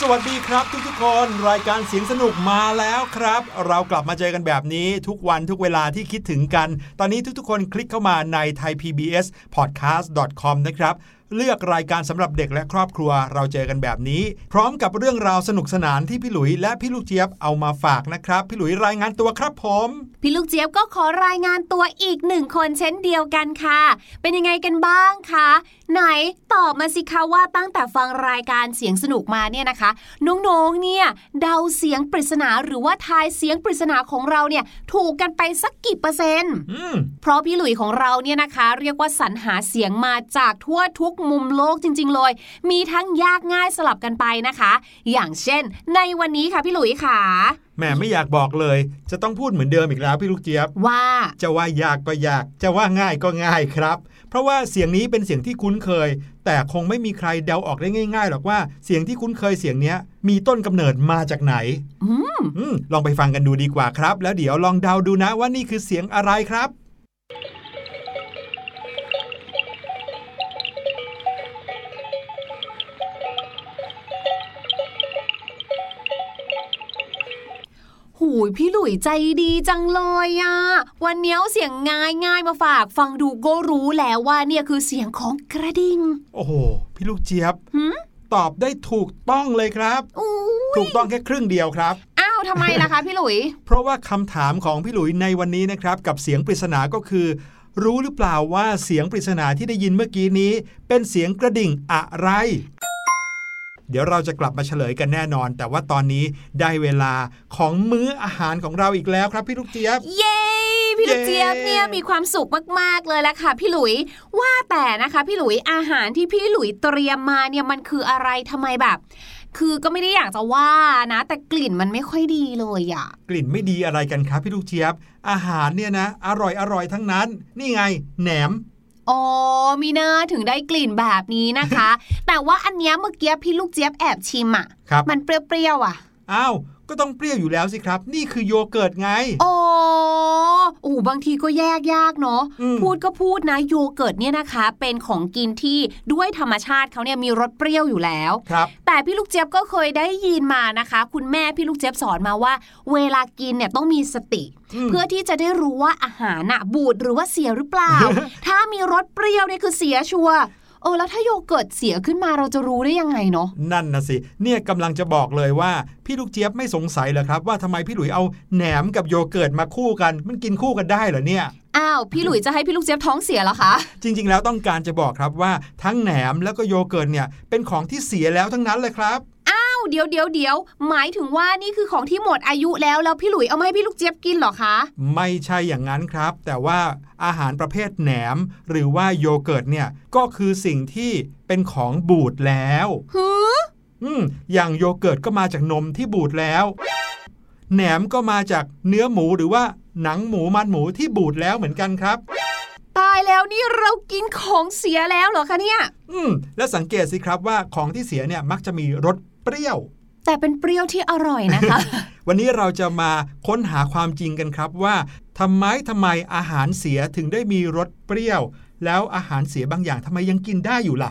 สวัสดีครับทุกๆคนรายการเสียงสนุกมาแล้วครับ เรากลับมาเจอกันแบบนี้ทุกวันทุกเวลาที่คิดถึงกัน ตอนนี้ทุกๆคนคลิกเข้ามาใน thaipbspodcast.com นะครับเลือกรายการสำหรับเด็กและครอบครัวเราเจอกันแบบนี้ พร้อมกับเรื่องราวสนุกสนานที่พี่หลุยและพี่ลูกเจี๊ยบเอามาฝากนะครับ พี่หลุยรายงานตัวครับผม พี่ลูกเจี๊ยบก็ขอรายงานตัวอีกหนึ่งคนเช่นเดียวกันค่ะ เป็นยังไงกันบ้างคะไหนตอบมาสิคะว่าตั้งแต่ฟังรายการเสียงสนุกมาเนี่ยนะคะ น้องๆเนี่ยเดาเสียงปริศนาหรือว่าทายเสียงปริศนาของเราเนี่ยถูกกันไปสักกี่เปอร์เซ็นต์อืมเพราะพี่หลุยของเราเนี่ยนะคะ เรียกว่าสรรหาเสียงมาจากทั่วทุกมุมโลกจริง ๆ เลย มีทั้งยากง่ายสลับกันไปนะคะ อย่างเช่น ในวันนี้ค่ะพี่หลุยค่ะแหม่ไม่อยากบอกเลย จะต้องพูดเหมือนเดิมอีกแล้วพี่ลูกเจี๊ยบว่าจะว่ายากก็ยาก จะว่าง่ายก็ง่ายครับ เพราะว่าเสียงนี้เป็นเสียงที่คุ้นเคย แต่คงไม่มีใครเดาออกได้ง่ายๆหรอกว่าเสียงที่คุ้นเคยเสียงเนี้ยมีต้นกำเนิดมาจากไหนอืมอืมลองไปฟังกันดูดีกว่าครับ แล้วเดี๋ยวลองเดาดูนะว่านี่คือเสียงอะไรครับ หูยพี่หลุยใจดีจังเลยอะวันนี้เอาเสียงง่ายง่ายๆมาฝาก ฟังดูก็รู้แล้วว่าเนี่ยคือเสียงของกระดิ่ง โอ้โห พี่ลูกเจี๊ยบหืมตอบได้ถูกต้องเลยครับอู้ถูกต้องแค่ครึ่งเดียวครับอ้าวทำไมล่ะคะพี่หลุย เพราะว่าคำถามของพี่หลุยในวันนี้นะครับ กับเสียงปริศนาก็คือ รู้หรือเปล่าว่าเสียงปริศนาที่ได้ยินเมื่อกี้นี้ เป็นเสียงกระดิ่งอะไร เดี๋ยวเราจะกลับมาเฉลยกันแน่นอน แต่ว่าตอนนี้ได้เวลาของมื้ออาหารของเราอีกแล้วครับพี่ลูกเจี๊ยบ เย้พี่ลูกเย้เจี๊ยบเนี่ยมีความสุขมากๆเลยละค่ะพี่หลุยว่าแต่นะคะพี่หลุยอาหารที่พี่หลุยเตรียมมาเนี่ยมันคืออะไรทำไมแบบคือก็ไม่ได้อยากจะว่านะ แต่กลิ่นมันไม่ค่อยดีเลยอะกลิ่นไม่ดีอะไรกันครับพี่ลูกเจี๊ยบ อาหารเนี่ยนะ อร่อยอร่อยทั้งนั้น นี่ไงแหนม อ๋อมีหน้าถึงได้กลิ่นแบบนี้นะคะ แต่ว่าอันเนี้ยเมื่อกี้พี่ลูกเจี๊ยบแอบชิมอะครับมันเปรี้ยวๆอะอ้าว ก็ต้องเปรี้ยวอยู่แล้วสิครับ นี่คือโยเกิร์ตไงอ๋อ โอ้บางทีก็แยกยากเนาะอืมพูดก็พูดนะโยเกิร์ตเนี่ยนะคะ เป็นของกินที่ด้วยธรรมชาติเขาเนี่ยมีรสเปรี้ยวอยู่แล้วครับแต่พี่ลูกเจี๊ยบก็เคยได้ยินมานะคะ คุณแม่พี่ลูกเจี๊ยบสอนมาว่า เวลากินเนี่ยต้องมีสติอืมเพื่อที่จะได้รู้ว่าอาหารน่ะบูดหรือว่าเสียหรือเปล่า ถ้ามีรสเปรี้ยวเนี่ยคือเสียชัวร์ เออแล้วถ้าโยเกิร์ตเสียขึ้นมาเราจะรู้ได้ยังไงเนาะนั่นนะสิ เนี่ยกำลังจะบอกเลยว่า พี่ลูกเจี๊ยบไม่สงสัยเหรอครับ ว่าทำไมพี่หลุยเอาแหนมกับโยเกิร์ตมาคู่กัน มันกินคู่กันได้เหรอเนี่ยอ้าวพี่หลุยจะให้พี่ลูกเจี๊ยบท้องเสียเหรอคะจริง ๆ แล้วต้องการจะบอกครับว่าทั้งแหนมแล้วก็โยเกิร์ตเนี่ยเป็นของที่เสียแล้วทั้งนั้นเลยครับอ้าว เดี๋ยวเดี๋ยวเดี๋ยวหมายถึงว่านี่คือของที่หมดอายุแล้วแล้วพี่หลุยเอามาให้พี่ลูกเจี๊ยบกินเหรอคะ ไม่ใช่อย่างนั้นครับ แต่ว่าอาหารประเภทแหนม หรือว่าโยเกิร์ตเนี่ยก็คือสิ่งที่เป็นของบูดแล้วหืออืมอย่างโยเกิร์ตก็มาจากนมที่บูดแล้วแหนมก็มาจากเนื้อหมูหรือว่าหนังหมูมันหมูที่บูดแล้วเหมือนกันครับ ตายแล้วนี่เรากินของเสียแล้วเหรอคะเนี่ย อืม และสังเกตสิครับว่าของที่เสียเนี่ยมักจะมีรส เปรี้ยว แต่เป็นเปรี้ยวที่อร่อยนะคะ วันนี้เราจะมาค้นหาความจริงกันครับว่าทำไมทำไมอาหารเสียถึงได้มีรสเปรี้ยว แล้วอาหารเสียบางอย่างทำไมยังกินได้อยู่ล่ะ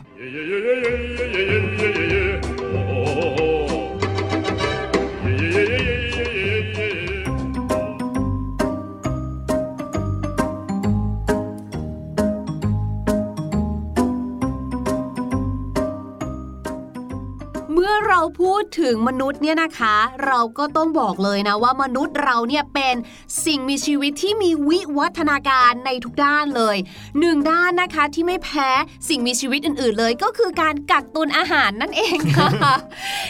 นุษย์เนี่ยนะคะ เราก็ต้องบอกเลยนะว่ามนุษย์เราเนี่ยเป็นสิ่งมีชีวิตที่มีวิวัฒนาการในทุกด้านเลยหนึ่งด้านนะคะที่ไม่แพ้สิ่งมีชีวิตอื่น ๆ เลยก็คือการกักตุนอาหารนั่นเองค่ะ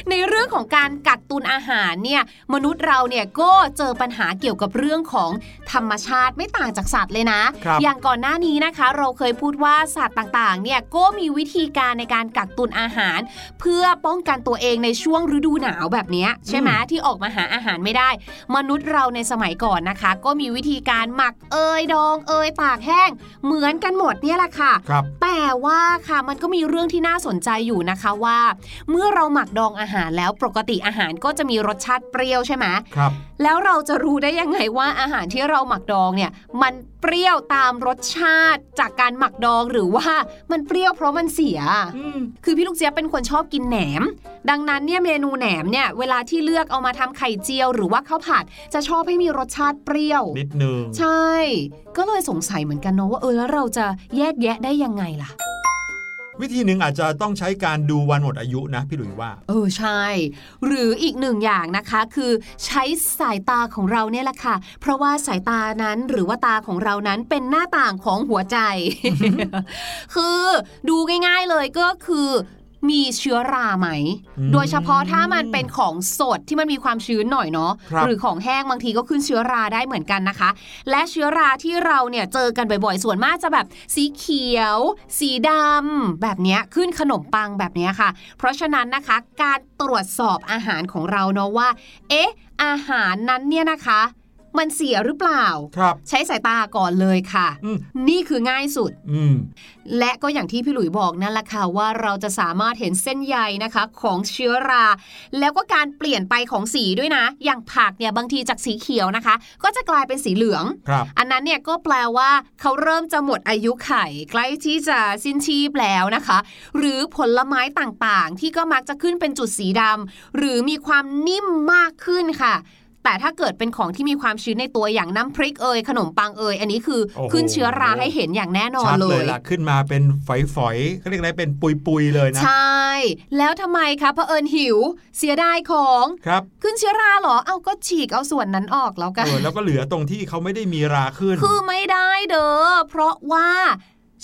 ในเรื่องของการกักตุนอาหารเนี่ยมนุษย์เราเนี่ยก็เจอปัญหาเกี่ยวกับเรื่องของธรรมชาติไม่ต่างจากสัตว์เลยนะครับอย่างก่อนหน้านี้นะคะ เราเคยพูดว่าสัตว์ต่างๆเนี่ยก็มีวิธีการในการกักตุนอาหาร เพื่อป้องกันตัวเองในช่วงฤดูหนาวแบบเนี้ยใช่ไหมที่ออกมาหาอาหารไม่ได้ มนุษย์เราในสมัยก่อนนะคะ ก็มีวิธีการหมักเอยดองเอยตากแห้ง เหมือนกันหมดเนี่ยแหละค่ะครับแต่ว่าค่ะมันก็มีเรื่องที่น่าสนใจอยู่นะคะว่า เมื่อเราหมักดองอาหารแล้วปกติอาหารก็จะมีรสชาติเปรี้ยวใช่ไหมครับแล้วเราจะรู้ได้ยังไงว่าอาหารที่เราหมักดองเนี่ยมันเปรี้ยวตามรสชาติจากการหมักดองหรือว่ามันเปรี้ยวเพราะมันเสียอืมคือพี่ลูกเจี๊ยบเป็นคนชอบกินแหนม ดังนั้นเนี่ยเมนูแหนมเนี่ยเวลาที่เลือกเอามาทำไข่เจียว หรือว่าข้าวผัดจะชอบให้มีรสชาติเปรี้ยว นิดนึง ใช่ ก็เลยสงสัยเหมือนกันเนาะว่าเออแล้วเราจะแยกแยะได้ยังไงล่ะ วิธีหนึ่งอาจจะต้องใช้การดูวันหมดอายุนะพี่หลุยว่า เออใช่ หรืออีกหนึ่งอย่างนะคะคือใช้สายตาของเราเนี่ยแหละค่ะ เพราะว่าสายตานั้นหรือว่าตาของเรานั้นเป็นหน้าต่างของหัวใจ คือดูง่าย ๆเลยก็คือ มีเชื้อราไหมอืมโดยเฉพาะถ้ามันเป็นของสดที่มันมีความชื้นหน่อยเนาะครับหรือของแห้งบางทีก็ขึ้นเชื้อราได้เหมือนกันนะคะ และเชื้อราที่เราเนี่ยเจอกันบ่อยๆ ส่วนมากจะแบบสีเขียว สีดำแบบเนี้ยขึ้นขนมปังแบบเนี้ยค่ะ เพราะฉะนั้นนะคะการตรวจสอบอาหารของเราเนาะว่า เอ๊ะอาหารนั้นเนี่ยนะคะ มันเสียหรือเปล่า ครับใช้สายตาก่อนเลยค่ะ อืมนี่คือง่ายสุด อืม และก็อย่างที่พี่หลุยบอกนั่นแหละค่ะว่าเราจะสามารถเห็นเส้นใยนะคะ ของเชื้อรา แล้วก็การเปลี่ยนไปของสีด้วยนะ อย่างผักเนี่ยบางทีจากสีเขียวนะคะ ก็จะกลายเป็นสีเหลือง ครับ อันนั้นเนี่ยก็แปลว่าเขาเริ่มจะหมดอายุไขใกล้ที่จะสิ้นชีพแล้วนะคะ หรือผลไม้ต่างๆ ที่ก็มักจะขึ้นเป็นจุดสีดำหรือมีความนิ่มมากขึ้นค่ะ แต่ถ้าเกิดเป็นของที่มีความชื้นในตัวอย่างน้ำพริกเอยขนมปังเอยอันนี้คือโอ้โหขึ้นเชื้อราให้เห็นอย่างแน่นอนชัดเลเลยยล่ะขึ้นมาเป็นฝอยๆเขาเรียกอะไรเป็นปุยๆเลยนะ ใช่ แล้วทำไมคะเผอิญหิว เสียดายของครับขึ้นเชื้อราเหรอเอาก็ฉีกเอาส่วนนั้นออกแล้วกันเออแล้วก็เหลือตรงที่เขาไม่ได้มีราขึ้น คือไม่ได้เด้อเพราะว่า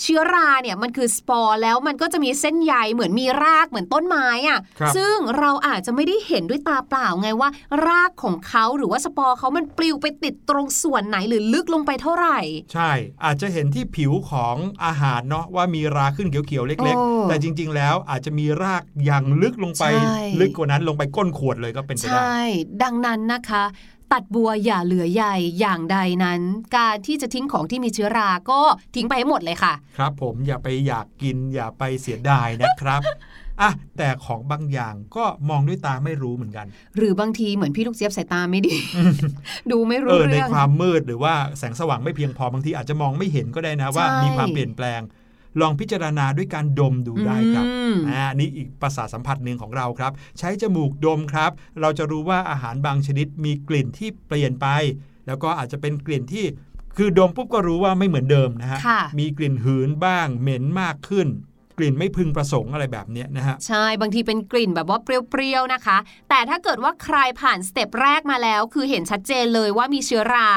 เชื้อราเนี่ยมันคือสปอร์แล้วมันก็จะมีเส้นใยเหมือนมีรากเหมือนต้นไม้อะครับซึ่งเราอาจจะไม่ได้เห็นด้วยตาเปล่าไงว่า รากของเขาหรือว่าสปอร์เขามันปลิวไปติดตรงส่วนไหนหรือลึกลงไปเท่าไหร่ ใช่ อาจจะเห็นที่ผิวของอาหารเนาะว่ามีราขึ้นเขียวๆเล็กโอ้ๆแต่จริง ๆ แล้วอาจจะมีรากอย่างลึกลงไปใช่ลึกกว่านั้นลงไปก้นขวดเลยก็เป็นไปใชได้่ดังนั้นนะคะ ตัดบัวอย่าเหลือใหญ่อย่างใดนั้น การที่จะทิ้งของที่มีเชื้อราก็ทิ้งไปให้หมดเลยค่ะ ครับผมอย่าไปอยากกินอย่าไปเสียดายนะครับอะแต่ของบางอย่างก็มองด้วยตาไม่รู้เหมือนกัน หรือบางทีเหมือนพี่ลูกเจี๊ยบสายตาไม่ดี ดูไม่เอรู้อในเรื่องความมืดหรือว่าแสงสว่างไม่เพียงพอบางทีอาจจะมองไม่เห็นก็ได้นะว่าใช่มีความเปลี่ยนแปลง ลองพิจารณาด้วยการดมดูได้ครับอืมอ่านี่อีกประสาทสัมผัสหนึ่งของเราครับ ใช้จมูกดมครับ เราจะรู้ว่าอาหารบางชนิดมีกลิ่นที่เปลี่ยนไป แล้วก็อาจจะเป็นกลิ่นที่คือดมปุ๊บก็รู้ว่าไม่เหมือนเดิมนะฮะค่ะมีกลิ่นหืนบ้าง เหม็นมากขึ้นก ลิ่นไม่พึงประสงค์อะไรแบบเนี้ยนะฮะใช่บางทีเป็นกลิ่นแบบว่าเปรี้ยวๆนะคะ แต่ถ้าเกิดว่าใครผ่านสเต็ปแรกมาแล้ว คือเห็นชัดเจนเลยว่ามีเชื้อรา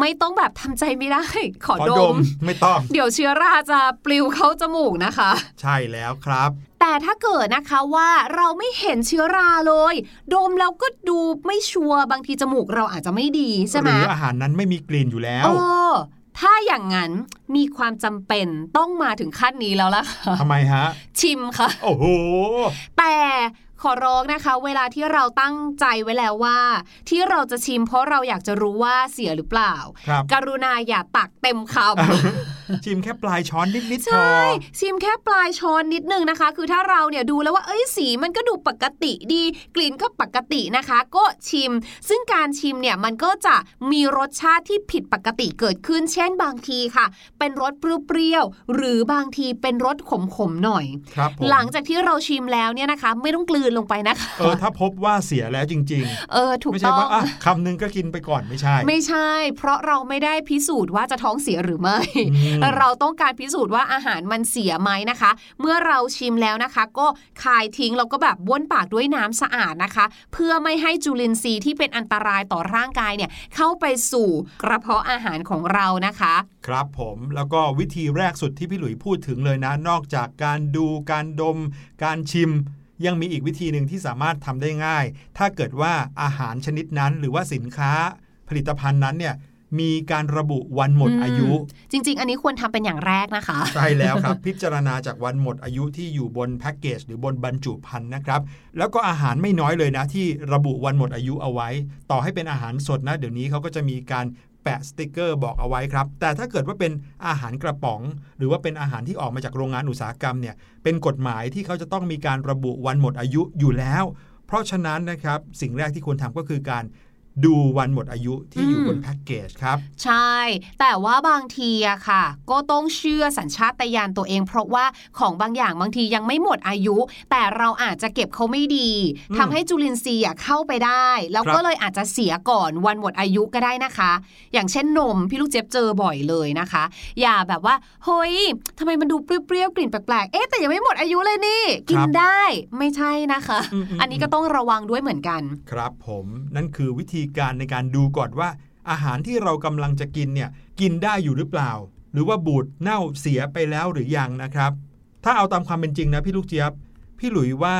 ไม่ต้องแบบทำใจไม่ได้ ขอขอดดมมไม่ต้อง เดี๋ยวเชื้อราจะปลิวเข้าจมูกนะคะ ใช่แล้วครับแต่ถ้าเกิดนะคะว่าเราไม่เห็นเชื้อราเลย ดมแล้วก็ดูไม่ชัวร์บางทีจมูกเราอาจจะไม่ดีใช่ไหมหรืออาหารนั้นไม่มีกลิ่นอยู่แล้วเออ ถ้าอย่างนั้นมีความจำเป็นต้องมาถึงขั้นนี้แล้วล่ะค่ะทำไมฮะ ชิมค่ะ โอ้โห แต่ข อร้องนะคะ เวลาที่เราตั้งใจไว้แล้วว่า ที่เราจะชิมเพราะเราอยากจะรู้ว่าเสียหรือเปล่าครับกรุณาอย่าตักเต็มคำชิมแค่ปลายช้อนนิดๆพอใช่ชิมแค่ปลายช้อนนิดนึงนะคะ คือถ้าเราเนี่ยดูแล้วว่าเอ้ยสีมันก็ดูปกติดี กลิ่นก็ปกตินะคะ ก็ชิม ซึ่งการชิมเนี่ยมันก็จะมีรสชาติที่ผิดปกติเกิดขึ้น เช่นบางทีค่ะ เป็นรสเปรี้ยวๆหรือบางทีเป็นรสขมๆหน่อยครับผมหลังจากที่เราชิมแล้วเนี่ยนะคะ ไม่ต้องกลืนลงไปนะคะเออถ้าพบว่าเสียแล้วจริงเออถูๆกไม่ใช่ต้องว่าอะคำหนึงก็กินไปก่อนไม่ใช่ ไม่ใช่ เพราะเราไม่ได้พิสูจน์ว่าจะท้องเสียหรือไม่อืมเราต้องการพิสูจน์ว่าอาหารมันเสียไหมนะคะ เมื่อเราชิมแล้วนะคะ ก็คายทิ้งแล้วก็แบบบ้วนปากด้วยน้ำสะอาดนะคะ เพื่อไม่ให้จุลินทรีย์ที่เป็นอันตรายต่อร่างกายเนี่ยเข้าไปสู่กระเพาะอาหารของเรานะคะ ครับผมแล้วก็วิธีแรกสุดที่พี่หลุยพูดถึงเลยนะ นอกจากการดูการดม การชิม ยังมีอีกวิธีหนึ่งที่สามารถทำได้ง่าย ถ้าเกิดว่าอาหารชนิดนั้น หรือว่าสินค้าผลิตภัณฑ์นั้นเนี่ยมีการระบุวันหมดอืมอายุ จริง ๆ อันนี้ควรทำเป็นอย่างแรกนะคะ ใช่แล้วครับ พิจารณาจากวันหมดอายุที่อยู่บนแพ็กเกจหรือบนบรรจุภัณฑ์นะครับ แล้วก็อาหารไม่น้อยเลยนะที่ระบุวันหมดอายุเอาไว้ ต่อให้เป็นอาหารสดนะ เดี๋ยวนี้เขาก็จะมีการ แปะสติกเกอร์บอกเอาไว้ครับ แต่ถ้าเกิดว่าเป็นอาหารกระป๋อง หรือว่าเป็นอาหารที่ออกมาจากโรงงานอุตสาหกรรมเนี่ยเป็นกฎหมายที่เขาจะต้องมีการระบุวันหมดอายุอยู่แล้ว เพราะฉะนั้นนะครับสิ่งแรกที่ควรทำก็คือการ ดูวันหมดอายุที่อยู่อืมบนแพ็กเกจครับ ใช่ แต่ว่าบางทีอะค่ะ ก็ต้องเชื่อสัญชาตญาณตัวเอง เพราะว่าของบางอย่างบางทียังไม่หมดอายุ แต่เราอาจจะเก็บเขาไม่ดีอืมทำให้จุลินทรีย์อะเข้าไปได้ แล้วครับก็เลยอาจจะเสียก่อนวันหมดอายุก็ได้นะคะ อย่างเช่นนมพี่ลูกเจี๊ยบเจอบ่อยเลยนะคะ อย่าแบบว่าเฮ้ยทำไมมันดูเปรี้ยวๆกลิ่นแปลกๆเอ๊ะแต่ยังไม่หมดอายุเลยนี่ กินได้ไม่ใช่นะคะอืมๆๆอันนี้ก็ต้องระวังด้วยเหมือนกัน ครับผมนั่นคือวิธีการในการดูก่อนว่า อาหารที่เรากำลังจะกินเนี่ยกินได้อยู่หรือเปล่า หรือว่าบูดเน่าเสียไปแล้วหรือยังนะครับ ถ้าเอาตามความเป็นจริงนะพี่ลูกเจี๊ยบพี่หลุยว่า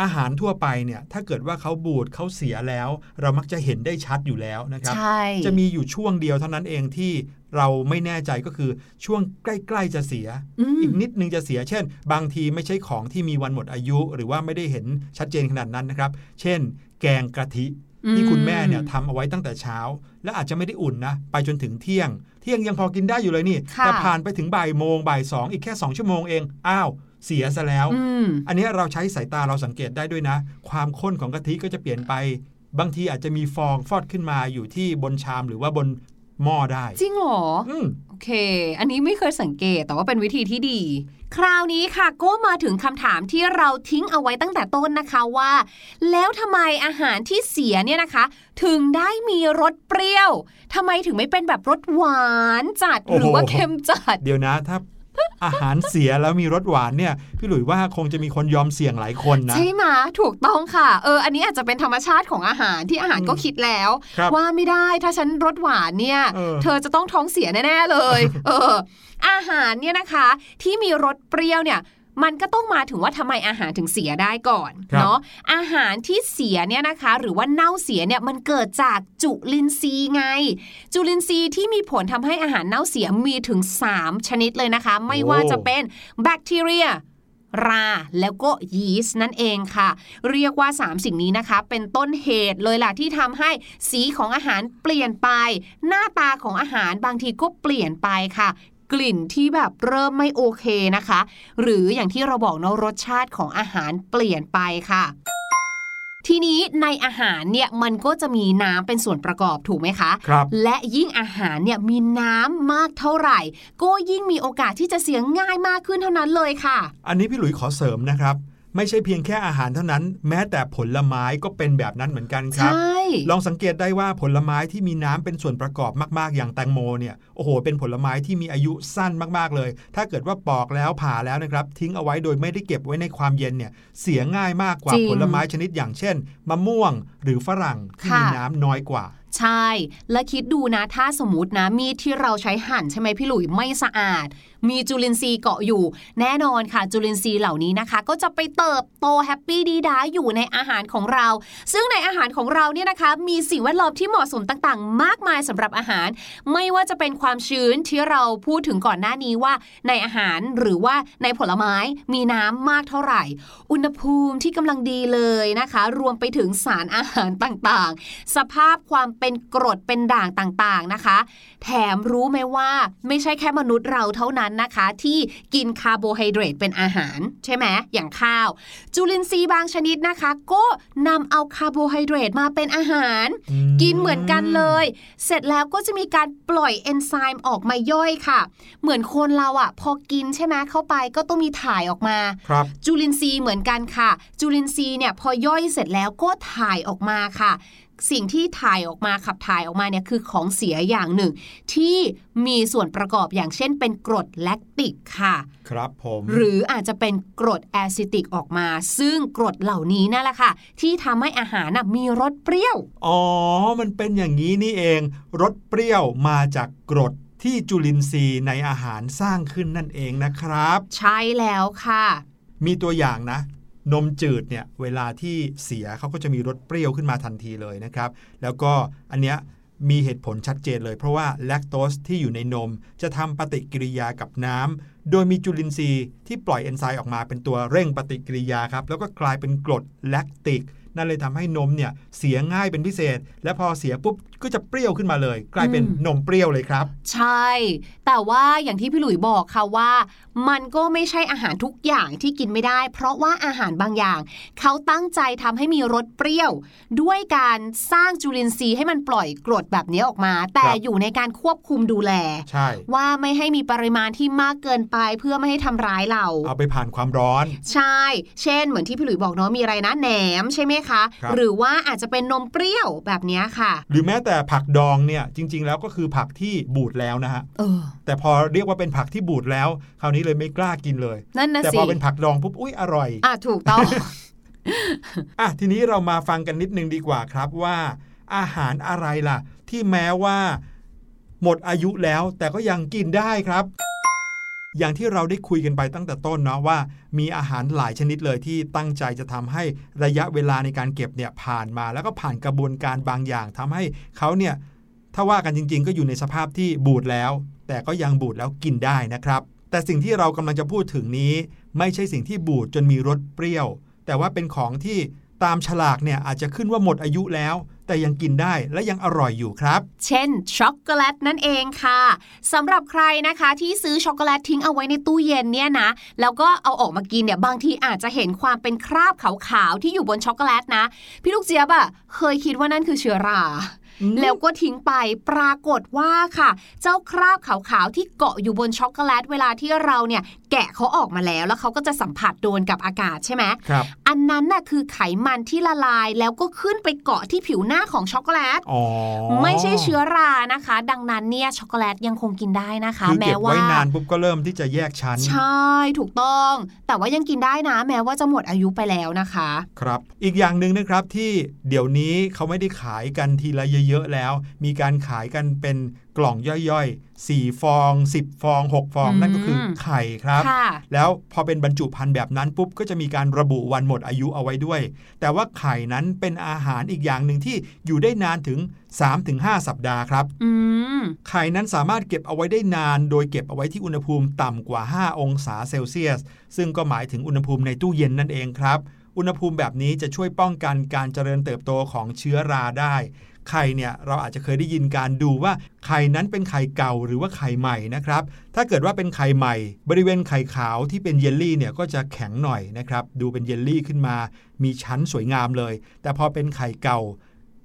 อาหารทั่วไปเนี่ยถ้าเกิดว่าเขาบูดเขาเสียแล้ว เรามักจะเห็นได้ชัดอยู่แล้วนะครับใช่จะมีอยู่ช่วงเดียวเท่านั้นเองที่เราไม่แน่ใจก็คือช่วงใกล้ๆจะเสียอืมอีกนิดนึงจะเสีย เช่น บางทีไม่ใช่ของที่มีวันหมดอายุ หรือว่าไม่ได้เห็นชัดเจนขนาดนั้นนะครับ เช่น แกงกะทิ ที่คุณแม่เนี่ยทำเอาไว้ตั้งแต่เช้า และอาจจะไม่ได้อุ่นนะ ไปจนถึงเที่ยง เที่ยงยังพอกินได้อยู่เลยนี่ค่ะแต่ผ่านไปถึงบ่ายโมงบ่ายสองอีกแค่ 2 ชั่วโมงเองอ้าวเสียซะแล้วอืมอันนี้เราใช้สายตาเราสังเกตได้ด้วยนะ ความข้นของกะทิก็จะเปลี่ยนไป บางทีอาจจะมีฟองฟอดขึ้นมาอยู่ที่บนชามหรือว่าบน หม้อได้ จริงเหรออืมโอเค อันนี้ไม่เคยสังเกตแต่ว่าเป็นวิธีที่ดี คราวนี้ค่ะก็มาถึงคำถามที่เราทิ้งเอาไว้ตั้งแต่ต้นนะคะว่า แล้วทำไมอาหารที่เสียเนี่ยนะคะ ถึงได้มีรสเปรี้ยวทำไมถึงไม่เป็นแบบรสหวานจัดโอ้หโหรือว่าเค็มจัด เดี๋ยวนะถ้า อาหารเสียแล้วมีรสหวานเนี่ย พี่หลุยว่าคงจะมีคนยอมเสี่ยงหลายคนนะ ใช่ไหมถูกต้องค่ะ เออ อันนี้อาจจะเป็นธรรมชาติของอาหารที่อาหารอืมก็คิดแล้วครับว่าไม่ได้ถ้าฉันรสหวานเนี่ยเออเธอจะต้องท้องเสียแน่ ๆ เลย เออ อาหารเนี่ยนะคะ ที่มีรสเปรี้ยวเนี่ย มันก็ต้องมาถึงว่าทำไมอาหารถึงเสียได้ก่อนครับเนาะอาหารที่เสียเนี่ยนะคะ หรือว่าเน่าเสียเนี่ยมันเกิดจากจุลินทรีย์ไง จุลินทรีย์ที่มีผลทำให้อาหารเน่าเสียมีถึง 3 ชนิดเลยนะคะ ไม่ว่าจะเป็นแบคทีเรียราแล้วก็ยีสต์นั่นเองค่ะ เรียกว่า 3 สิ่งนี้นะคะ เป็นต้นเหตุเลยล่ะที่ทำให้สีของอาหารเปลี่ยนไป หน้าตาของอาหารบางทีก็เปลี่ยนไปค่ะ กลิ่นที่แบบเริ่มไม่โอเคนะคะ หรืออย่างที่เราบอกเนาะรสชาติของอาหารเปลี่ยนไปค่ะทีนี้ในอาหารเนี่ยมันก็จะมีน้ำเป็นส่วนประกอบถูกไหมคะครับและยิ่งอาหารเนี่ยมีน้ำมากเท่าไหร่ ก็ยิ่งมีโอกาสที่จะเสียง่ายมากขึ้นเท่านั้นเลยค่ะ อันนี้พี่หลุยขอเสริมนะครับ ไม่ใช่เพียงแค่อาหารเท่านั้น แม้แต่ผลไม้ก็เป็นแบบนั้นเหมือนกันครับใช่ลองสังเกตได้ว่าผลไม้ที่มีน้ำเป็นส่วนประกอบมากๆ อย่างแตงโมเนี่ยโอ้โห เป็นผลไม้ที่มีอายุสั้นมากๆเลย ถ้าเกิดว่าปอกแล้วผ่าแล้วนะครับ ทิ้งเอาไว้โดยไม่ได้เก็บไว้ในความเย็นเนี่ยเสียง่ายมากกว่าจริงผลไม้ชนิดอย่างเช่น มะม่วงหรือฝรั่งที่มีค่ะน้ำน้อยกว่าใช่ และคิดดูนะ ถ้าสมมตินะมีดที่เราใช้หั่นใช่ไหมพี่หลุยไม่สะอาด มีจุลินทรีย์เกาะอยู่ แน่นอนค่ะจุลินทรีย์เหล่านี้นะคะ ก็จะไปเติบโตแฮปปี้ดีด้าอยู่ในอาหารของเรา ซึ่งในอาหารของเราเนี่ยนะคะ มีสิ่งแวดล้อมที่เหมาะสมต่างๆ มากมายสำหรับอาหาร ไม่ว่าจะเป็นความชื้นที่เราพูดถึงก่อนหน้านี้ว่า ในอาหารหรือว่าในผลไม้มีน้ำมากเท่าไหร่ อุณหภูมิที่กำลังดีเลยนะคะ รวมไปถึงสารอาหารต่างๆ สภาพความเป็นกรดเป็นด่างต่างๆนะคะ แถมรู้ไหมว่าไม่ใช่แค่มนุษย์เราเท่านั้นนะคะที่กินคาร์โบไฮเดรตเป็นอาหาร ใช่ไหมอย่างข้าว จุลินทรีย์บางชนิดนะคะ ก็นำเอาคาร์โบไฮเดรตมาเป็นอาหารอืมกินเหมือนกันเลย เสร็จแล้วก็จะมีการปล่อยเอนไซม์ออกมาย่อยค่ะ เหมือนคนเราอะค่ะ พอกินใช่ไหมเข้าไปก็ต้องมีถ่ายออกมาครับจุลินทรีย์เหมือนกันค่ะ จุลินทรีย์เนี่ยพอย่อยเสร็จแล้วก็ถ่ายออกมาค่ะ สิ่งที่ถ่ายออกมาขับถ่ายออกมาเนี่ยคือของเสียอย่างหนึ่ง ที่มีส่วนประกอบอย่างเช่นเป็นกรดแลคติกค่ะ ครับผม หรืออาจจะเป็นกรดแอซิติกออกมา ซึ่งกรดเหล่านี้นั่นแหละค่ะ ที่ทำให้อาหารน่ะมีรสเปรี้ยว อ๋อ มันเป็นอย่างนี้นี่เอง รสเปรี้ยวมาจากกรดที่จุลินทรีย์ในอาหารสร้างขึ้นนั่นเองนะครับ ใช่แล้วค่ะ มีตัวอย่างนะ นมจืดเนี่ยเวลาที่เสียเขาก็จะมีรสเปรี้ยวขึ้นมาทันทีเลยนะครับ แล้วก็อันเนี้ยมีเหตุผลชัดเจนเลย เพราะว่าแลคโตสที่อยู่ในนม จะทำปฏิกิริยากับน้ำโดยมีจุลินทรีย์ที่ปล่อยเอนไซม์ออกมาเป็นตัวเร่งปฏิกิริยาครับแล้วก็กลายเป็นกรดแลคติก นั่นเลยทำให้นมเนี่ยเสียง่ายเป็นพิเศษ และพอเสียปุ๊บก็จะเปรี้ยวขึ้นมาเลย กลายเป็นอืมนมเปรี้ยวเลยครับ ใช่ แต่ว่าอย่างที่พี่หลุยบอกค่ะว่า มันก็ไม่ใช่อาหารทุกอย่างที่กินไม่ได้ เพราะว่าอาหารบางอย่าง เขาตั้งใจทำให้มีรสเปรี้ยว ด้วยการสร้างจุลินทรีย์ให้มันปล่อยกรดแบบนี้ออกมา แต่ครับอยู่ในการควบคุมดูแลใช่ว่าไม่ให้มีปริมาณที่มากเกินไปเพื่อไม่ให้ทำร้ายเรา เอาไปผ่านความร้อน ใช่ เช่น เหมือนที่พี่หลุยบอกเนาะมีอะไรนะแหนมใช่ไหมคะครับหรือว่าอาจจะเป็นนมเปรี้ยวแบบเนี้ยค่ะ หรือแม้แต่ผักดองเนี่ยจริง ๆ แล้วก็คือผักที่บูดแล้วนะฮะเออแต่พอเรียกว่าเป็นผักที่บูดแล้ว คราวนี้เลยไม่กล้ากินเลยนั่นนะแต่สิพอเป็นผักดองปุ๊บอุ้ยอร่อย อะถูกต้องอะทีนี้เรามาฟังกันนิดนึงดีกว่าครับว่า อาหารอะไรล่ะ ที่แม้ว่า หมดอายุแล้วแต่ก็ยังกินได้ครับ อย่างที่เราได้คุยกันไปตั้งแต่ต้นเนาะว่า มีอาหารหลายชนิดเลยที่ตั้งใจจะทำให้ระยะเวลาในการเก็บเนี่ยผ่านมา แล้วก็ผ่านกระบวนการบางอย่างทำให้เขาเนี่ยถ้าว่ากันจริง ๆ ก็อยู่ในสภาพที่บูดแล้ว แต่ก็ยังบูดแล้วกินได้นะครับ แต่สิ่งที่เรากำลังจะพูดถึงนี้ ไม่ใช่สิ่งที่บูดจนมีรสเปรี้ยว แต่ว่าเป็นของที่ตามฉลากเนี่ยอาจจะขึ้นว่าหมดอายุแล้ว แต่ยังกินได้และยังอร่อยอยู่ครับ เช่นช็อกโกแลตนั่นเองค่ะสำหรับใครนะคะที่ซื้อช็อกโกแลตทิ้งเอาไว้ในตู้เย็นเนี่ยนะแล้วก็เอาออกมากินเนี่ยบางทีอาจจะเห็นความเป็นคราบขาวๆที่อยู่บนช็อกโกแลตนะ พี่ลูกเจี๊ยบอะเคยคิดว่านั่นคือเชื้อราอืมแล้วก็ทิ้งไปปรากฏว่าค่ะ เจ้าคราบขาวๆที่เกาะอยู่บนช็อกโกแลตเวลาที่เราเนี่ย แกะเขาออกมาแล้วแล้วเขาก็จะสัมผัสโดนกับอากาศใช่ไหมครับ อันนั้นน่ะคือไขมันที่ละลายแล้วก็ขึ้นไปเกาะที่ผิวหน้าของช็อกโกแลตอ๋อไม่ใช่เชื้อรานะคะ ดังนั้นเนี่ยช็อกโกแลตยังคงกินได้นะคะคือแม้เก็บว่าไว้นานปุ๊บก็เริ่มที่จะแยกชั้น ใช่ถูกต้อง แต่ว่ายังกินได้นะ แม้ว่าจะหมดอายุไปแล้วนะคะ ครับ อีกอย่างหนึ่งนะครับที่เดี๋ยวนี้เขาไม่ได้ขายกันทีละเยอะๆแล้ว มีการขายกันเป็นกล่องย่อยๆ 4 ฟอง 10 ฟอง 6 ฟองอืมนั่นก็คือไข่ครับค่ะแล้วพอเป็นบรรจุภัณฑ์แบบนั้นปุ๊บก็จะมีการระบุวันหมดอายุเอาไว้ด้วย แต่ว่าไข่นั้นเป็นอาหารอีกอย่างหนึ่งที่อยู่ได้นานถึง 3-5 สัปดาห์ครับอืมไข่นั้นสามารถเก็บเอาไว้ได้นาน โดยเก็บเอาไว้ที่อุณหภูมิต่ำกว่า 5 องศาเซลเซียส ซึ่งก็หมายถึงอุณหภูมิในตู้เย็นนั่นเองครับ อุณหภูมิแบบนี้จะช่วยป้องกันการเจริญเติบโตของเชื้อราได้ไข่เนี่ยเราอาจจะเคยได้ยินการดูว่าไข่นั้นเป็นไข่เก่าหรือว่าไข่ใหม่นะครับ ถ้าเกิดว่าเป็นไข่ใหม่ บริเวณไข่ขาวที่เป็นเยลลี่เนี่ยก็จะแข็งหน่อยนะครับ ดูเป็นเยลลี่ขึ้นมา มีชั้นสวยงามเลย แต่พอเป็นไข่เก่า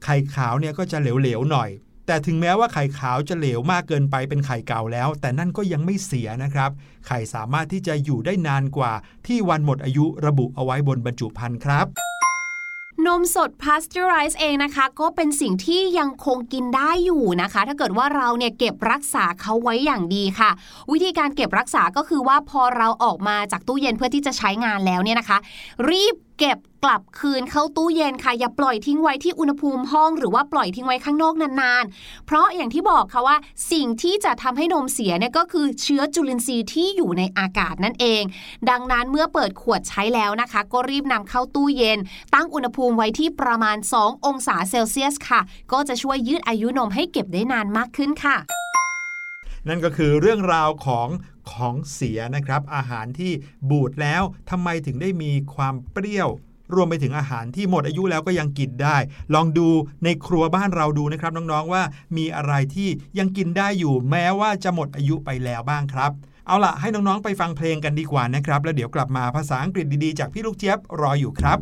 ไข่ขาวเนี่ยก็จะเหลวๆหน่อย แต่ถึงแม้ว่าไข่ขาวจะเหลวมากเกินไปเป็นไข่เก่าแล้ว แต่นั่นก็ยังไม่เสียนะครับ ไข่สามารถที่จะอยู่ได้นานกว่า ที่วันหมดอายุระบุเอาไว้บนบรรจุภัณฑ์ครับนมสดพาส t e u r i z e เองนะคะ ก็เป็นสิ่งที่ยังคงกินได้อยู่นะคะ ถ้าเกิดว่าเราเนี่ยเก็บรักษาเขาไว้อย่างดีค่ะ วิธีการเก็บรักษาก็คือว่าพอเราออกมาจากตู้เย็นเพื่อที่จะใช้งานแล้วเนี่ยนะคะ รีบ เก็บกลับคืนเข้าตู้เย็นค่ะ อย่าปล่อยทิ้งไว้ที่อุณหภูมิห้อง หรือว่าปล่อยทิ้งไว้ข้างนอกนานๆ เพราะอย่างที่บอกค่ะว่าสิ่งที่จะทำให้นมเสียเนี่ยก็คือเชื้อจุลินทรีย์ที่อยู่ในอากาศนั่นเอง ดังนั้นเมื่อเปิดขวดใช้แล้วนะคะ ก็รีบนำเข้าตู้เย็น ตั้งอุณหภูมิไว้ที่ประมาณ 2 องศาเซลเซียสค่ะ ก็จะช่วยยืดอายุนมให้เก็บได้นานมากขึ้นค่ะ นั่นก็คือเรื่องราวของของเสียนะครับ อาหารที่บูดแล้วทำไมถึงได้มีความเปรี้ยว รวมไปถึงอาหารที่หมดอายุแล้วก็ยังกินได้ ลองดูในครัวบ้านเราดูนะครับน้องๆว่ามีอะไรที่ยังกินได้อยู่แม้ว่าจะหมดอายุไปแล้วบ้างครับเอาล่ะ ให้น้อง ๆ ไปฟังเพลงกันดีกว่านะครับ แล้วเดี๋ยวกลับมาภาษาอังกฤษดี ๆ จากพี่ลูกเจี๊ยบรออยู่ครับ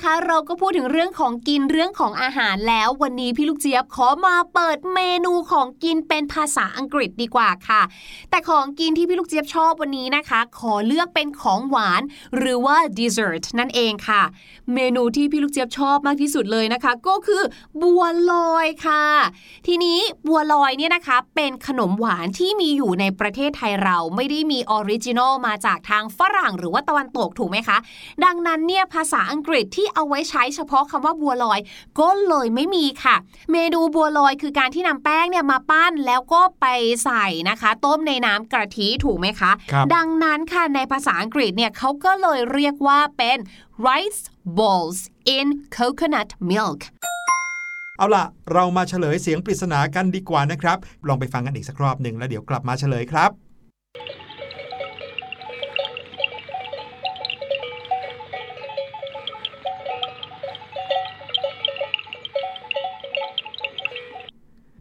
นะคะ เราก็พูดถึงเรื่องของกินเรื่องของอาหารแล้ว วันนี้พี่ลูกเจี๊ยบขอมาเปิดเมนูของกินเป็นภาษาอังกฤษดีกว่าค่ะ แต่ของกินที่พี่ลูกเจี๊ยบชอบวันนี้นะคะ ขอเลือกเป็นของหวาน หรือว่า dessert นั่นเองค่ะ เมนูที่พี่ลูกเจี๊ยบชอบมากที่สุดเลยนะคะ ก็คือบัวลอยค่ะ ทีนี้บัวลอยเนี่ยนะคะ เป็นขนมหวานที่มีอยู่ในประเทศไทยเราไม่ได้มี original มาจากทางฝรั่งหรือว่าตะวันตกถูกไหมคะ ดังนั้นเนี่ยภาษาอังกฤษที่เอาไว้ใช้เฉพาะคำว่าบัวลอย ก็เลยไม่มีค่ะ เมนูบัวลอยคือการที่นำแป้งเนี่ยมาปั้นแล้วก็ไปใส่นะคะ ต้มในน้ำกะทิถูกไหมคะครับดังนั้นค่ะในภาษาอังกฤษเนี่ยเขาก็เลยเรียกว่าเป็น rice balls in coconut milk เอาล่ะ เรามาเฉลยเสียงปริศนากันดีกว่านะครับ ลองไปฟังกันอีกสักรอบหนึ่งแล้วเดี๋ยวกลับมาเฉลยครับ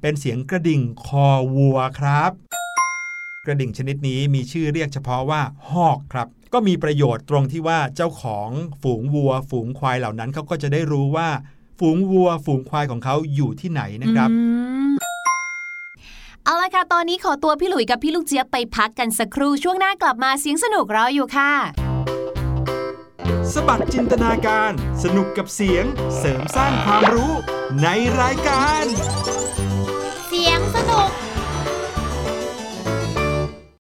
เป็นเสียงกระดิ่งคอวัวครับ กระดิ่งชนิดนี้มีชื่อเรียกเฉพาะว่าฮอกครับ ก็มีประโยชน์ตรงที่ว่าเจ้าของฝูงวัว ฝูงควายเหล่านั้นเขาก็จะได้รู้ว่า ฝูงวัว ฝูงควายของเขาอยู่ที่ไหนนะครับอืมเอาละค่ะ ตอนนี้ขอตัวพี่หลุยกับพี่ลูกเจี๊ยบไปพักกันสักครู่ช่วงหน้ากลับมาเสียงสนุกรออยู่ค่ะ สบัดจินตนาการ สนุกกับเสียง เสริมสร้างความรู้ในรายการ 两分钟